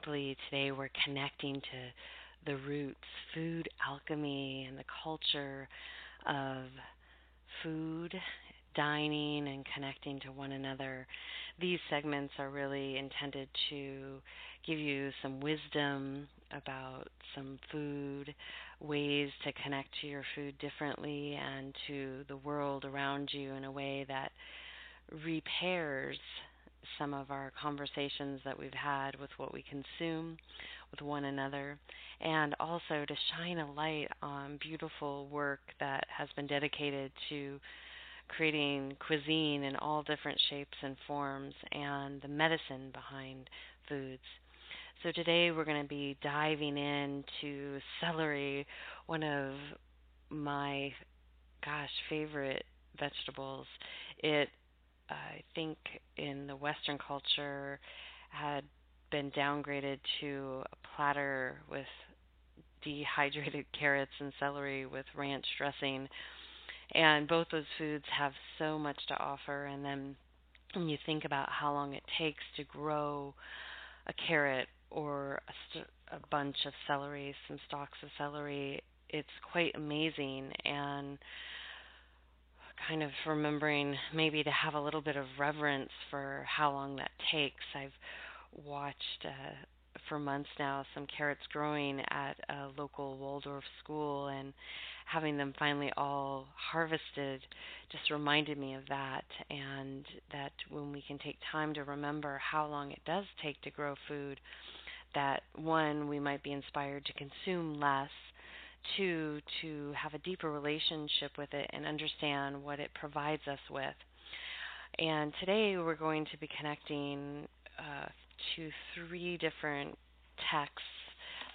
Simply. Today we're connecting to the roots, food alchemy, and the culture of food, dining, and connecting to one another. These segments are really intended to give you some wisdom about some food, ways to connect to your food differently and to the world around you in a way that repairs some of our conversations that we've had with what we consume with one another, and also to shine a light on beautiful work that has been dedicated to creating cuisine in all different shapes and forms and the medicine behind foods. So today we're going to be diving into celery, one of my gosh favorite vegetables. It I think in the Western culture had been downgraded to a platter with dehydrated carrots and celery with ranch dressing. And both those foods have so much to offer. And then when you think about how long it takes to grow a carrot or a, st- a bunch of celery, some stalks of celery, it's quite amazing. And kind of remembering maybe to have a little bit of reverence for how long that takes. I've watched uh, for months now some carrots growing at a local Waldorf school and having them finally all harvested just reminded me of that and that when we can take time to remember how long it does take to grow food that one we might be inspired to consume less two, to have a deeper relationship with it and understand what it provides us with. And today we're going to be connecting uh, to three different texts,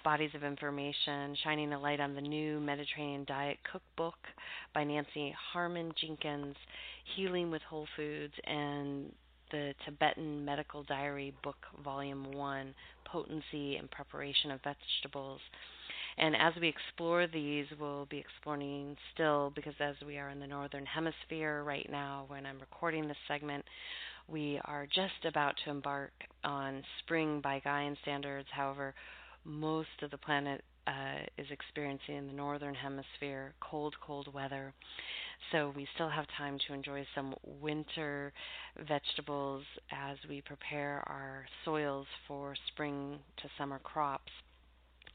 bodies of information, shining a light on the new Mediterranean Diet Cookbook by Nancy Harmon Jenkins, Healing with Whole Foods, and the Tibetan Medical Dietary Book, Volume 1, Potency and Preparation of Vegetables. And as we explore these, we'll be exploring still because as we are in the northern hemisphere right now, when I'm recording this segment, we are just about to embark on spring by Gaian standards. However, most of the planet uh, is experiencing in the northern hemisphere cold, cold weather. So we still have time to enjoy some winter vegetables as we prepare our soils for spring to summer crops.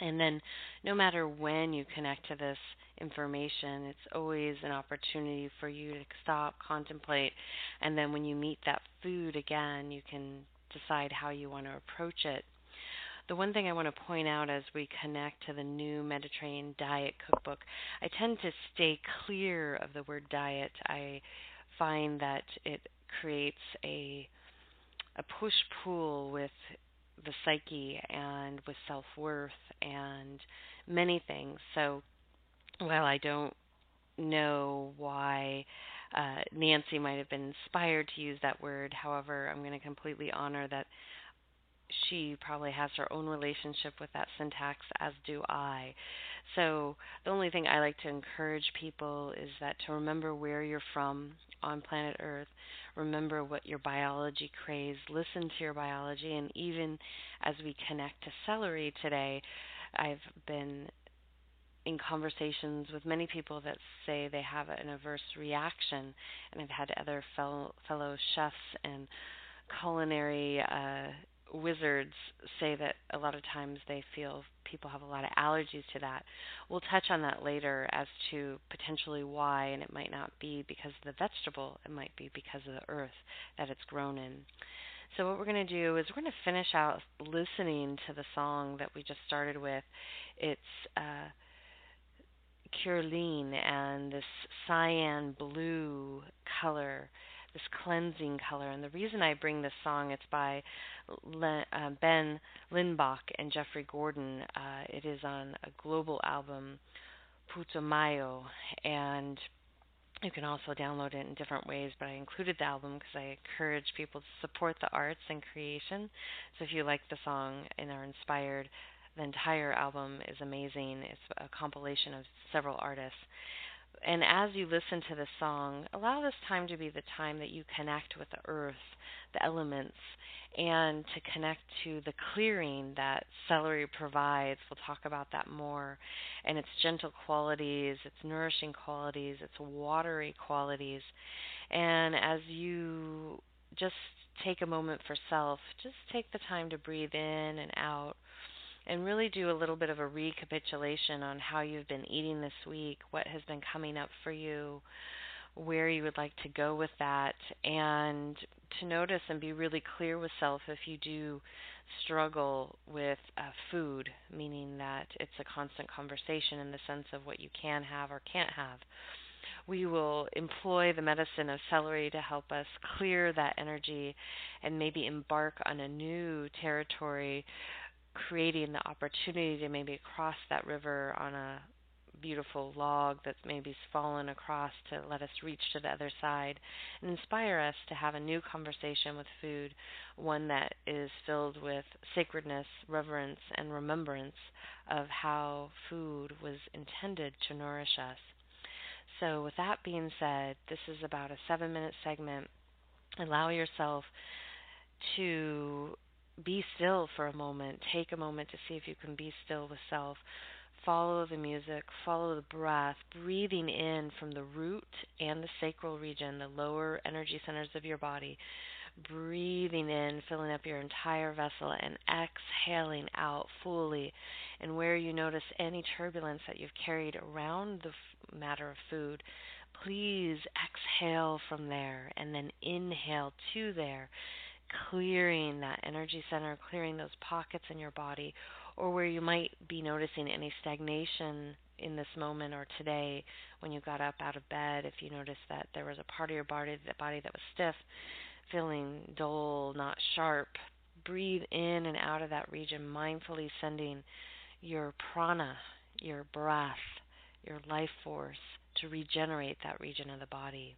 And then, no matter when you connect to this information, it's always an opportunity for you to stop, contemplate, and then when you meet that food again, you can decide how you want to approach it. The one thing I want to point out as we connect to the new Mediterranean Diet Cookbook, I tend to stay clear of the word diet. I find that it creates a a push pull with the psyche and with self worth and many things. So while I don't know why uh, Nancy might have been inspired to use that word, however, I'm going to completely honor that she probably has her own relationship with that syntax, as do I. So the only thing I like to encourage people is that to remember where you're from on planet Earth, remember what your biology craves, listen to your biology, and even as we connect to celery today, I've been in conversations with many people that say they have an averse reaction, and I've had other fellow, fellow chefs and culinary uh, wizards say that a lot of times they feel people have a lot of allergies to that. We'll touch on that later as to potentially why, and it might not be because of the vegetable, it might be because of the earth that it's grown in. So, what we're going to do is we're going to finish out listening to the song that we just started with. It's uh, Cerulean and this cyan blue color this cleansing color. And the reason I bring this song, it's by uh, Ben Leinbach and Geoffrey Gordon. Uh, it is on a global album, Putumayo, and you can also download it in different ways, but I included the album because I encourage people to support the arts and creation. So if you like the song and are inspired, the entire album is amazing. It's a compilation of several artists and as you listen to the song, allow this time to be the time that you connect with the earth, the elements and to connect to the clearing that celery provides. We'll talk about that more. And its gentle qualities, its nourishing qualities, its watery qualities. And as you just take a moment for self, just take the time to breathe in and out and really do a little bit of a recapitulation on how you've been eating this week, what has been coming up for you, where you would like to go with that, and to notice and be really clear with self if you do struggle with uh, food, meaning that it's a constant conversation in the sense of what you can have or can't have. We will employ the medicine of celery to help us clear that energy and maybe embark on a new territory, creating the opportunity to maybe cross that river on a beautiful log that's maybe fallen across to let us reach to the other side and inspire us to have a new conversation with food, one that is filled with sacredness, reverence, and remembrance of how food was intended to nourish us. So, with that being said, this is about a seven minute segment. Allow yourself to be still for a moment. Take a moment to see if you can be still with self follow the music, follow the breath, breathing in from the root and the sacral region, the lower energy centers of your body. Breathing in, filling up your entire vessel, and exhaling out fully. And where you notice any turbulence that you've carried around the matter of food, please exhale from there and then inhale to there, clearing that energy center, clearing those pockets in your body or where you might be noticing any stagnation in this moment or today when you got up out of bed, if you noticed that there was a part of your body, the body that was stiff, feeling dull, not sharp, breathe in and out of that region, mindfully sending your prana, your breath, your life force to regenerate that region of the body.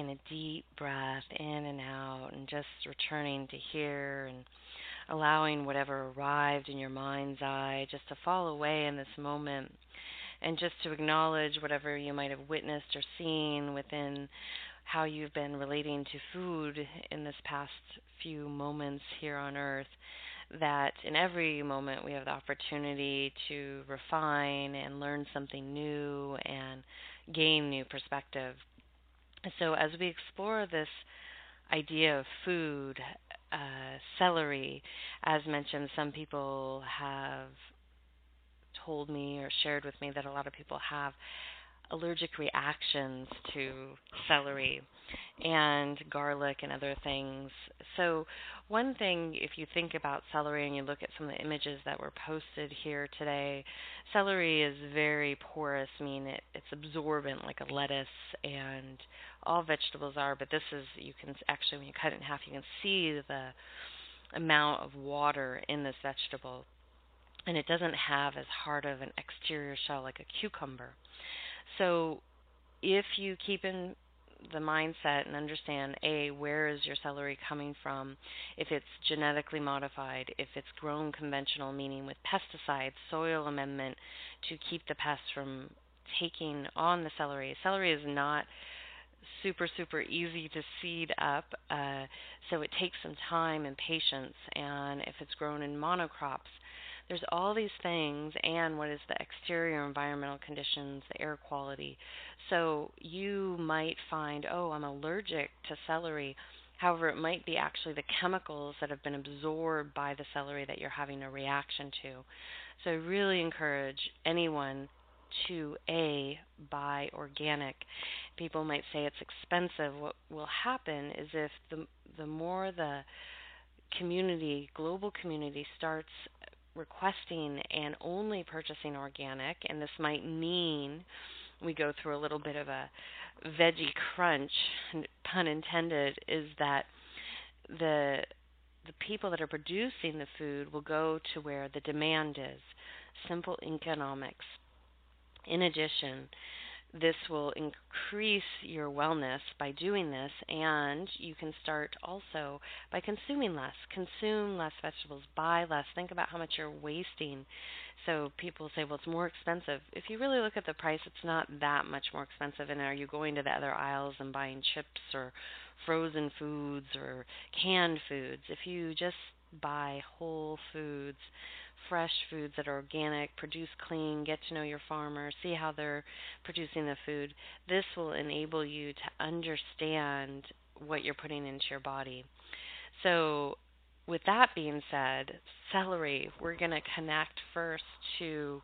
Taking a deep breath in and out and just returning to here and allowing whatever arrived in your mind's eye just to fall away in this moment and just to acknowledge whatever you might have witnessed or seen within how you've been relating to food in this past few moments here on earth that in every moment we have the opportunity to refine and learn something new and gain new perspective. So, as we explore this idea of food, uh, celery, as mentioned, some people have told me or shared with me that a lot of people have allergic reactions to celery and garlic and other things. So, one thing, if you think about celery and you look at some of the images that were posted here today, celery is very porous, meaning it, it's absorbent like a lettuce, and all vegetables are. But this is, you can actually, when you cut it in half, you can see the amount of water in this vegetable. And it doesn't have as hard of an exterior shell like a cucumber. So if you keep in the mindset and understand a where is your celery coming from if it's genetically modified if it's grown conventional meaning with pesticides soil amendment to keep the pests from taking on the celery celery is not super super easy to seed up uh, so it takes some time and patience and if it's grown in monocrops there's all these things and what is the exterior environmental conditions, the air quality. So you might find, oh, I'm allergic to celery. However, it might be actually the chemicals that have been absorbed by the celery that you're having a reaction to. So I really encourage anyone to a buy organic. People might say it's expensive. What will happen is if the the more the community, global community starts requesting and only purchasing organic, and this might mean we go through a little bit of a veggie crunch, pun intended, is that the the people that are producing the food will go to where the demand is. Simple economics. In addition, this will increase your wellness by doing this, and you can start also by consuming less. Consume less vegetables, buy less. Think about how much you're wasting. So people say, well, it's more expensive. If you really look at the price, it's not that much more expensive. And are you going to the other aisles and buying chips or frozen foods or canned foods? If you just buy whole foods, fresh foods that are organic, produce clean, get to know your farmer, see how they're producing the food. This will enable you to understand what you're putting into your body. So, with that being said, celery, we're going to connect first to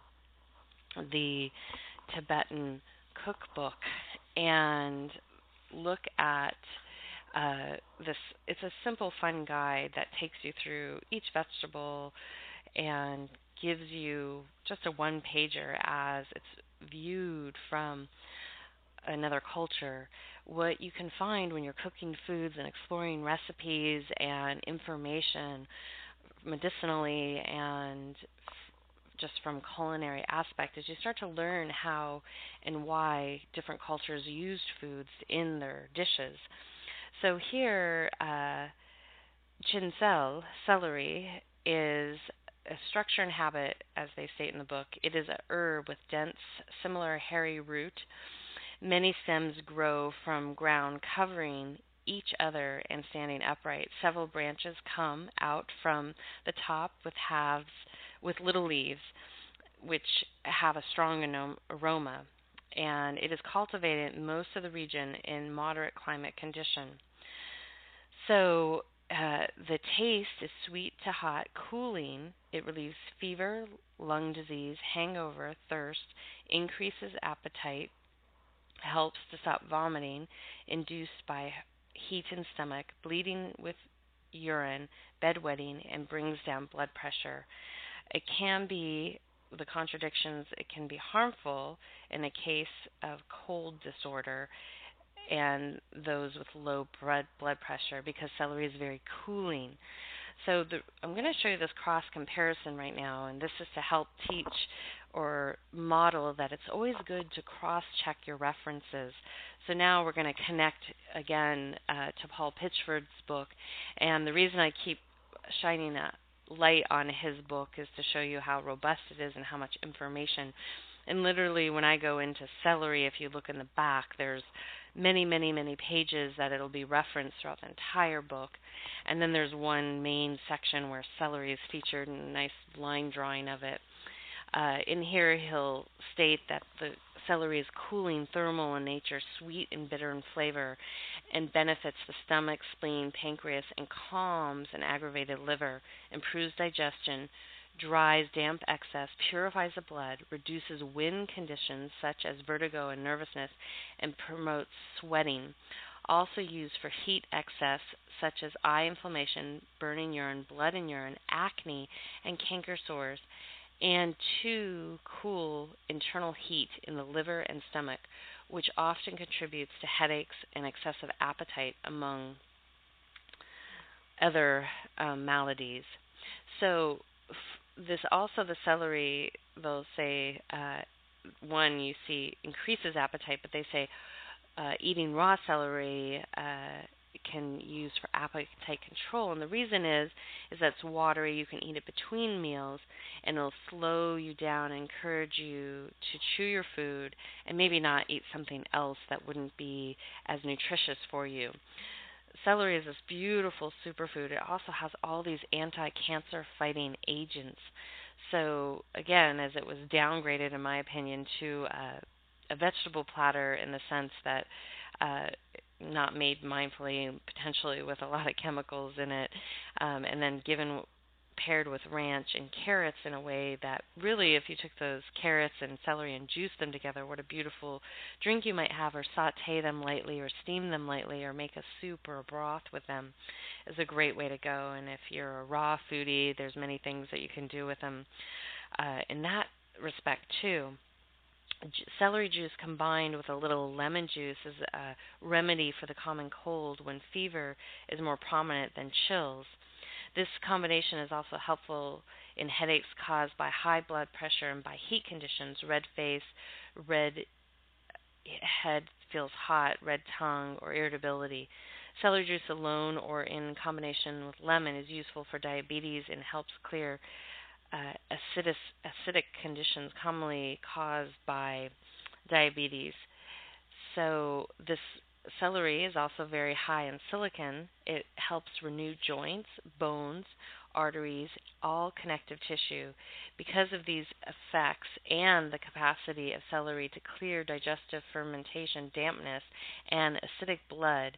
the Tibetan cookbook and look at uh, this. It's a simple, fun guide that takes you through each vegetable and gives you just a one pager as it's viewed from another culture. What you can find when you're cooking foods and exploring recipes and information medicinally and just from culinary aspect is you start to learn how and why different cultures used foods in their dishes. So here, uh, chinsel, celery, is a structure and habit, as they state in the book. It is a herb with dense, similar hairy root. Many stems grow from ground covering each other and standing upright. Several branches come out from the top with halves with little leaves, which have a strong aroma. And it is cultivated in most of the region in moderate climate condition. So uh, the taste is sweet to hot, cooling. It relieves fever, lung disease, hangover, thirst, increases appetite, helps to stop vomiting induced by heat in stomach, bleeding with urine, bedwetting, and brings down blood pressure. It can be the contradictions, it can be harmful in a case of cold disorder and those with low blood blood pressure because celery is very cooling. So the, I'm going to show you this cross comparison right now, and this is to help teach or model that it's always good to cross check your references. So now we're going to connect again uh, to Paul Pitchford's book, and the reason I keep shining a light on his book is to show you how robust it is and how much information. And literally, when I go into celery, if you look in the back, there's many, many, many pages that it'll be referenced throughout the entire book. And then there's one main section where celery is featured and a nice line drawing of it. Uh, in here, he'll state that the celery is cooling, thermal in nature, sweet and bitter in flavor, and benefits the stomach, spleen, pancreas, and calms an aggravated liver, improves digestion, dries damp excess, purifies the blood, reduces wind conditions such as vertigo and nervousness, and promotes sweating. Also used for heat excess such as eye inflammation, burning urine, blood in urine, acne, and canker sores, and to cool internal heat in the liver and stomach, which often contributes to headaches and excessive appetite among other um, maladies. So, this also the celery they'll say uh, one you see increases appetite, but they say uh, eating raw celery uh, can use for appetite control, and the reason is is that it's watery. You can eat it between meals, and it'll slow you down encourage you to chew your food and maybe not eat something else that wouldn't be as nutritious for you celery is this beautiful superfood. It also has all these anti-cancer fighting agents. So again, as it was downgraded, in my opinion, to uh, a vegetable platter in the sense that uh, not made mindfully, potentially with a lot of chemicals in it, um, and then given paired with ranch and carrots in a way that really, if you took those carrots and celery and juiced them together, what a beautiful drink you might have, or saute them lightly, or steam them lightly, or make a soup or a broth with them, is a great way to go. And if you're a raw foodie, there's many things that you can do with them uh, in that respect too. Celery juice combined with a little lemon juice is a remedy for the common cold when fever is more prominent than chills. This combination is also helpful in headaches caused by high blood pressure and by heat conditions, red face, red head feels hot, red tongue, or irritability. Celery juice alone or in combination with lemon is useful for diabetes and helps clear uh, acidic, acidic conditions commonly caused by diabetes. So this celery is also very high in silicon. It helps renew joints, bones, arteries, all connective tissue. Because of these effects and the capacity of celery to clear digestive fermentation, dampness, and acidic blood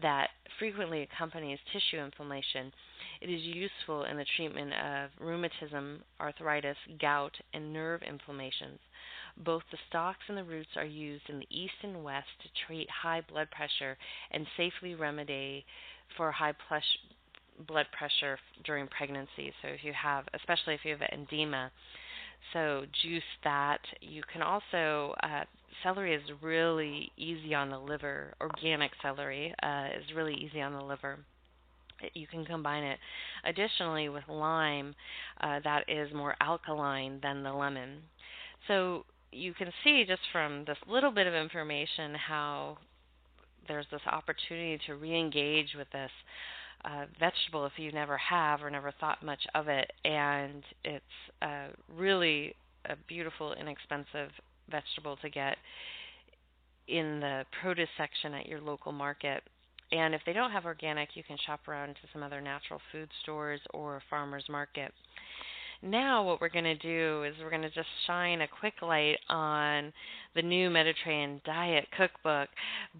that frequently accompanies tissue inflammation, it is useful in the treatment of rheumatism, arthritis, gout, and nerve inflammations. Both the stalks and the roots are used in the east and west to treat high blood pressure and safely remedy for high plush, blood pressure during pregnancy. So if you have, especially if you have edema, so juice that. You can also uh, celery is really easy on the liver. Organic celery uh, is really easy on the liver. You can combine it additionally with lime uh, that is more alkaline than the lemon. So you can see just from this little bit of information how there's this opportunity to re-engage with this uh, vegetable if you never have or never thought much of it, and it's uh, really a beautiful, inexpensive vegetable to get in the produce section at your local market. And if they don't have organic, you can shop around to some other natural food stores or farmer's market. Now, what we're going to do is we're going to just shine a quick light on the new Mediterranean Diet Cookbook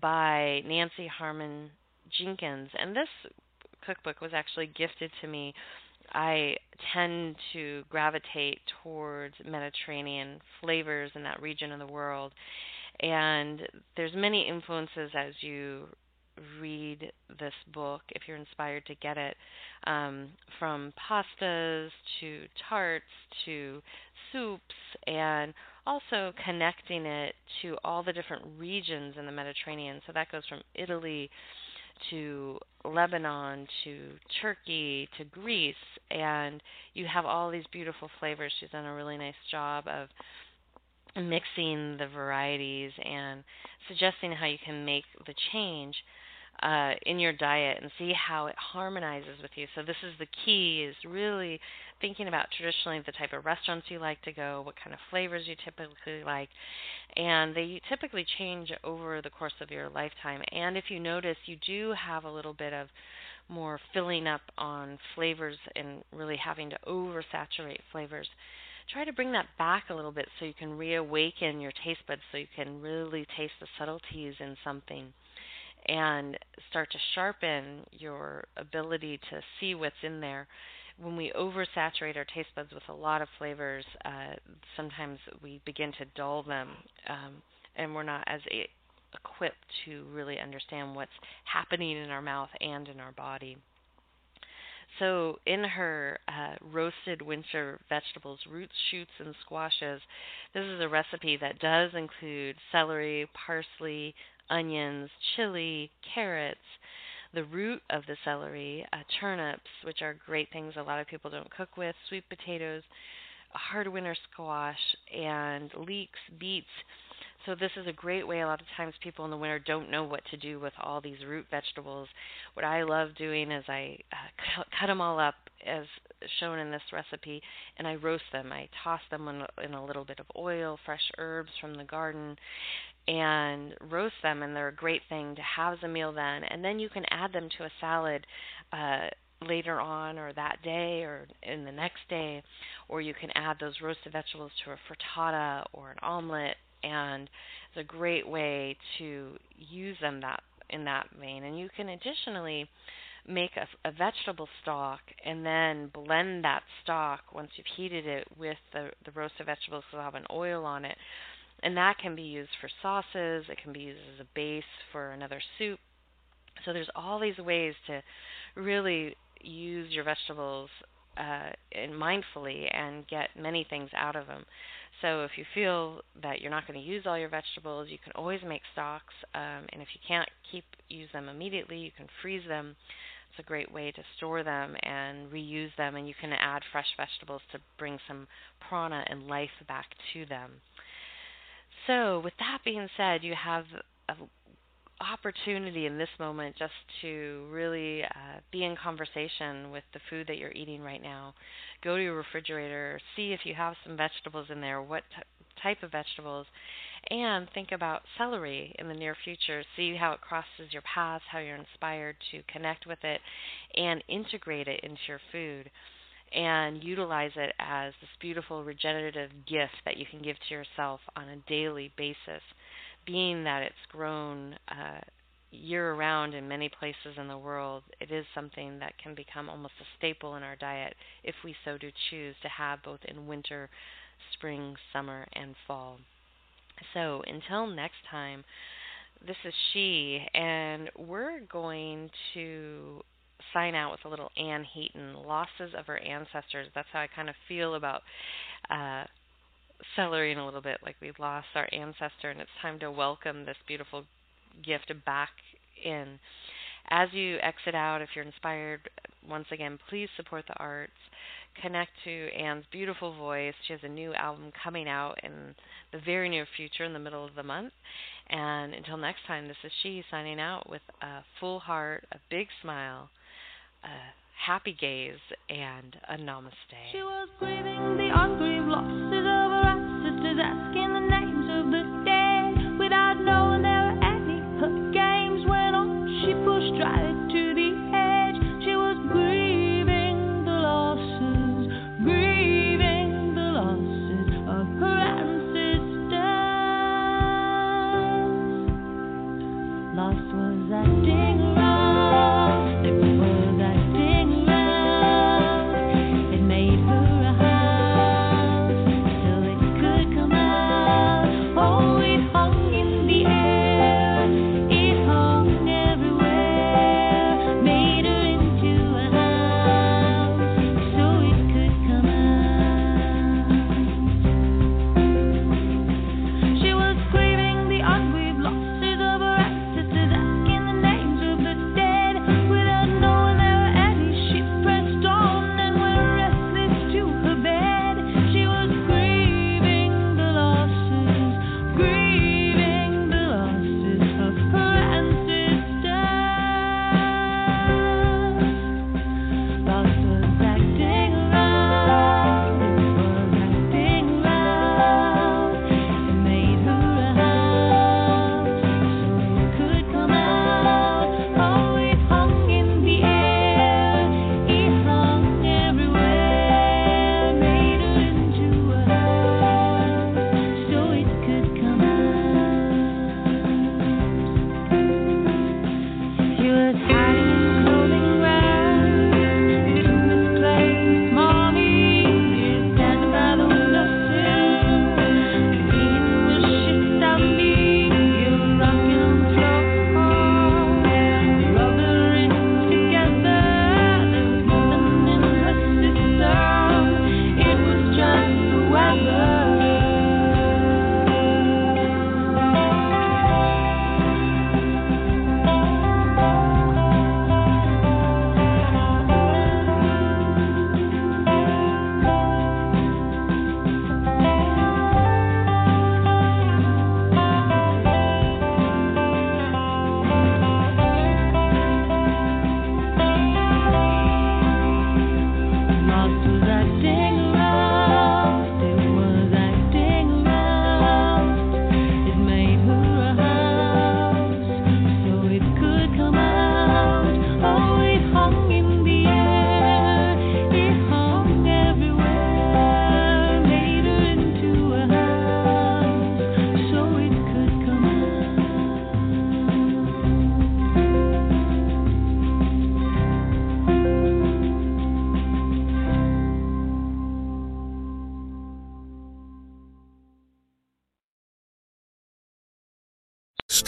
by Nancy Harmon Jenkins. And this cookbook was actually gifted to me. I tend to gravitate towards Mediterranean flavors in that region of the world. And there's many influences as you read this book if you're inspired to get it um, from pastas to tarts to soups and also connecting it to all the different regions in the Mediterranean. So that goes from Italy to Lebanon to Turkey to Greece, and you have all these beautiful flavors. She's done a really nice job of mixing the varieties and suggesting how you can make the change uh, in your diet and see how it harmonizes with you. So this is the key: is really thinking about traditionally the type of restaurants you like to go, what kind of flavors you typically like, and they typically change over the course of your lifetime. And if you notice, you do have a little bit of more filling up on flavors and really having to oversaturate flavors. Try to bring that back a little bit so you can reawaken your taste buds so you can really taste the subtleties in something and start to sharpen your ability to see what's in there. When we oversaturate our taste buds with a lot of flavors, uh, sometimes we begin to dull them, um, and we're not as a- equipped to really understand what's happening in our mouth and in our body. So, in her uh, roasted winter vegetables, roots, shoots, and squashes, this is a recipe that does include celery, parsley, onions, chili, carrots, the root of the celery, uh, turnips, which are great things a lot of people don't cook with, sweet potatoes, hard winter squash, and leeks, beets. So this is a great way. A lot of times people in the winter don't know what to do with all these root vegetables. What I love doing is I uh, cut them all up as shown in this recipe, and I roast them. I toss them in, in a little bit of oil, fresh herbs from the garden, and roast them and they're a great thing to have as a meal then and then you can add them to a salad uh later on or that day or in the next day or you can add those roasted vegetables to a frittata or an omelet and it's a great way to use them that in that vein and you can additionally make a, a vegetable stock and then blend that stock once you've heated it with the, the roasted vegetables so have an oil on it and that can be used for sauces, it can be used as a base for another soup. So there's all these ways to really use your vegetables uh, and mindfully and get many things out of them. So if you feel that you're not going to use all your vegetables, you can always make stocks. Um, and if you can't keep use them immediately, you can freeze them. It's a great way to store them and reuse them, and you can add fresh vegetables to bring some prana and life back to them. So, with that being said, you have an opportunity in this moment just to really uh, be in conversation with the food that you're eating right now. Go to your refrigerator, see if you have some vegetables in there, what t- type of vegetables, and think about celery in the near future. See how it crosses your path, how you're inspired to connect with it, and integrate it into your food and utilize it as this beautiful regenerative gift that you can give to yourself on a daily basis. Being that it's grown uh, year round in many places in the world, it is something that can become almost a staple in our diet if we so do choose to have both in winter, spring, summer, and fall. So until next time, this is she, and we're going to sign out with a little Anne Heaton, losses of her ancestors. That's how I kind of feel about uh, celery in a little bit, like we lost our ancestor, and it's time to welcome this beautiful gift back in. As you exit out, if you're inspired, once again, please support the arts. Connect to Anne's beautiful voice. She has a new album coming out in the very near future, in the middle of the month. And until next time, this is she signing out with a full heart, a big smile, a happy gaze, and a namaste. She was grieving the ungrieved ancestors, asking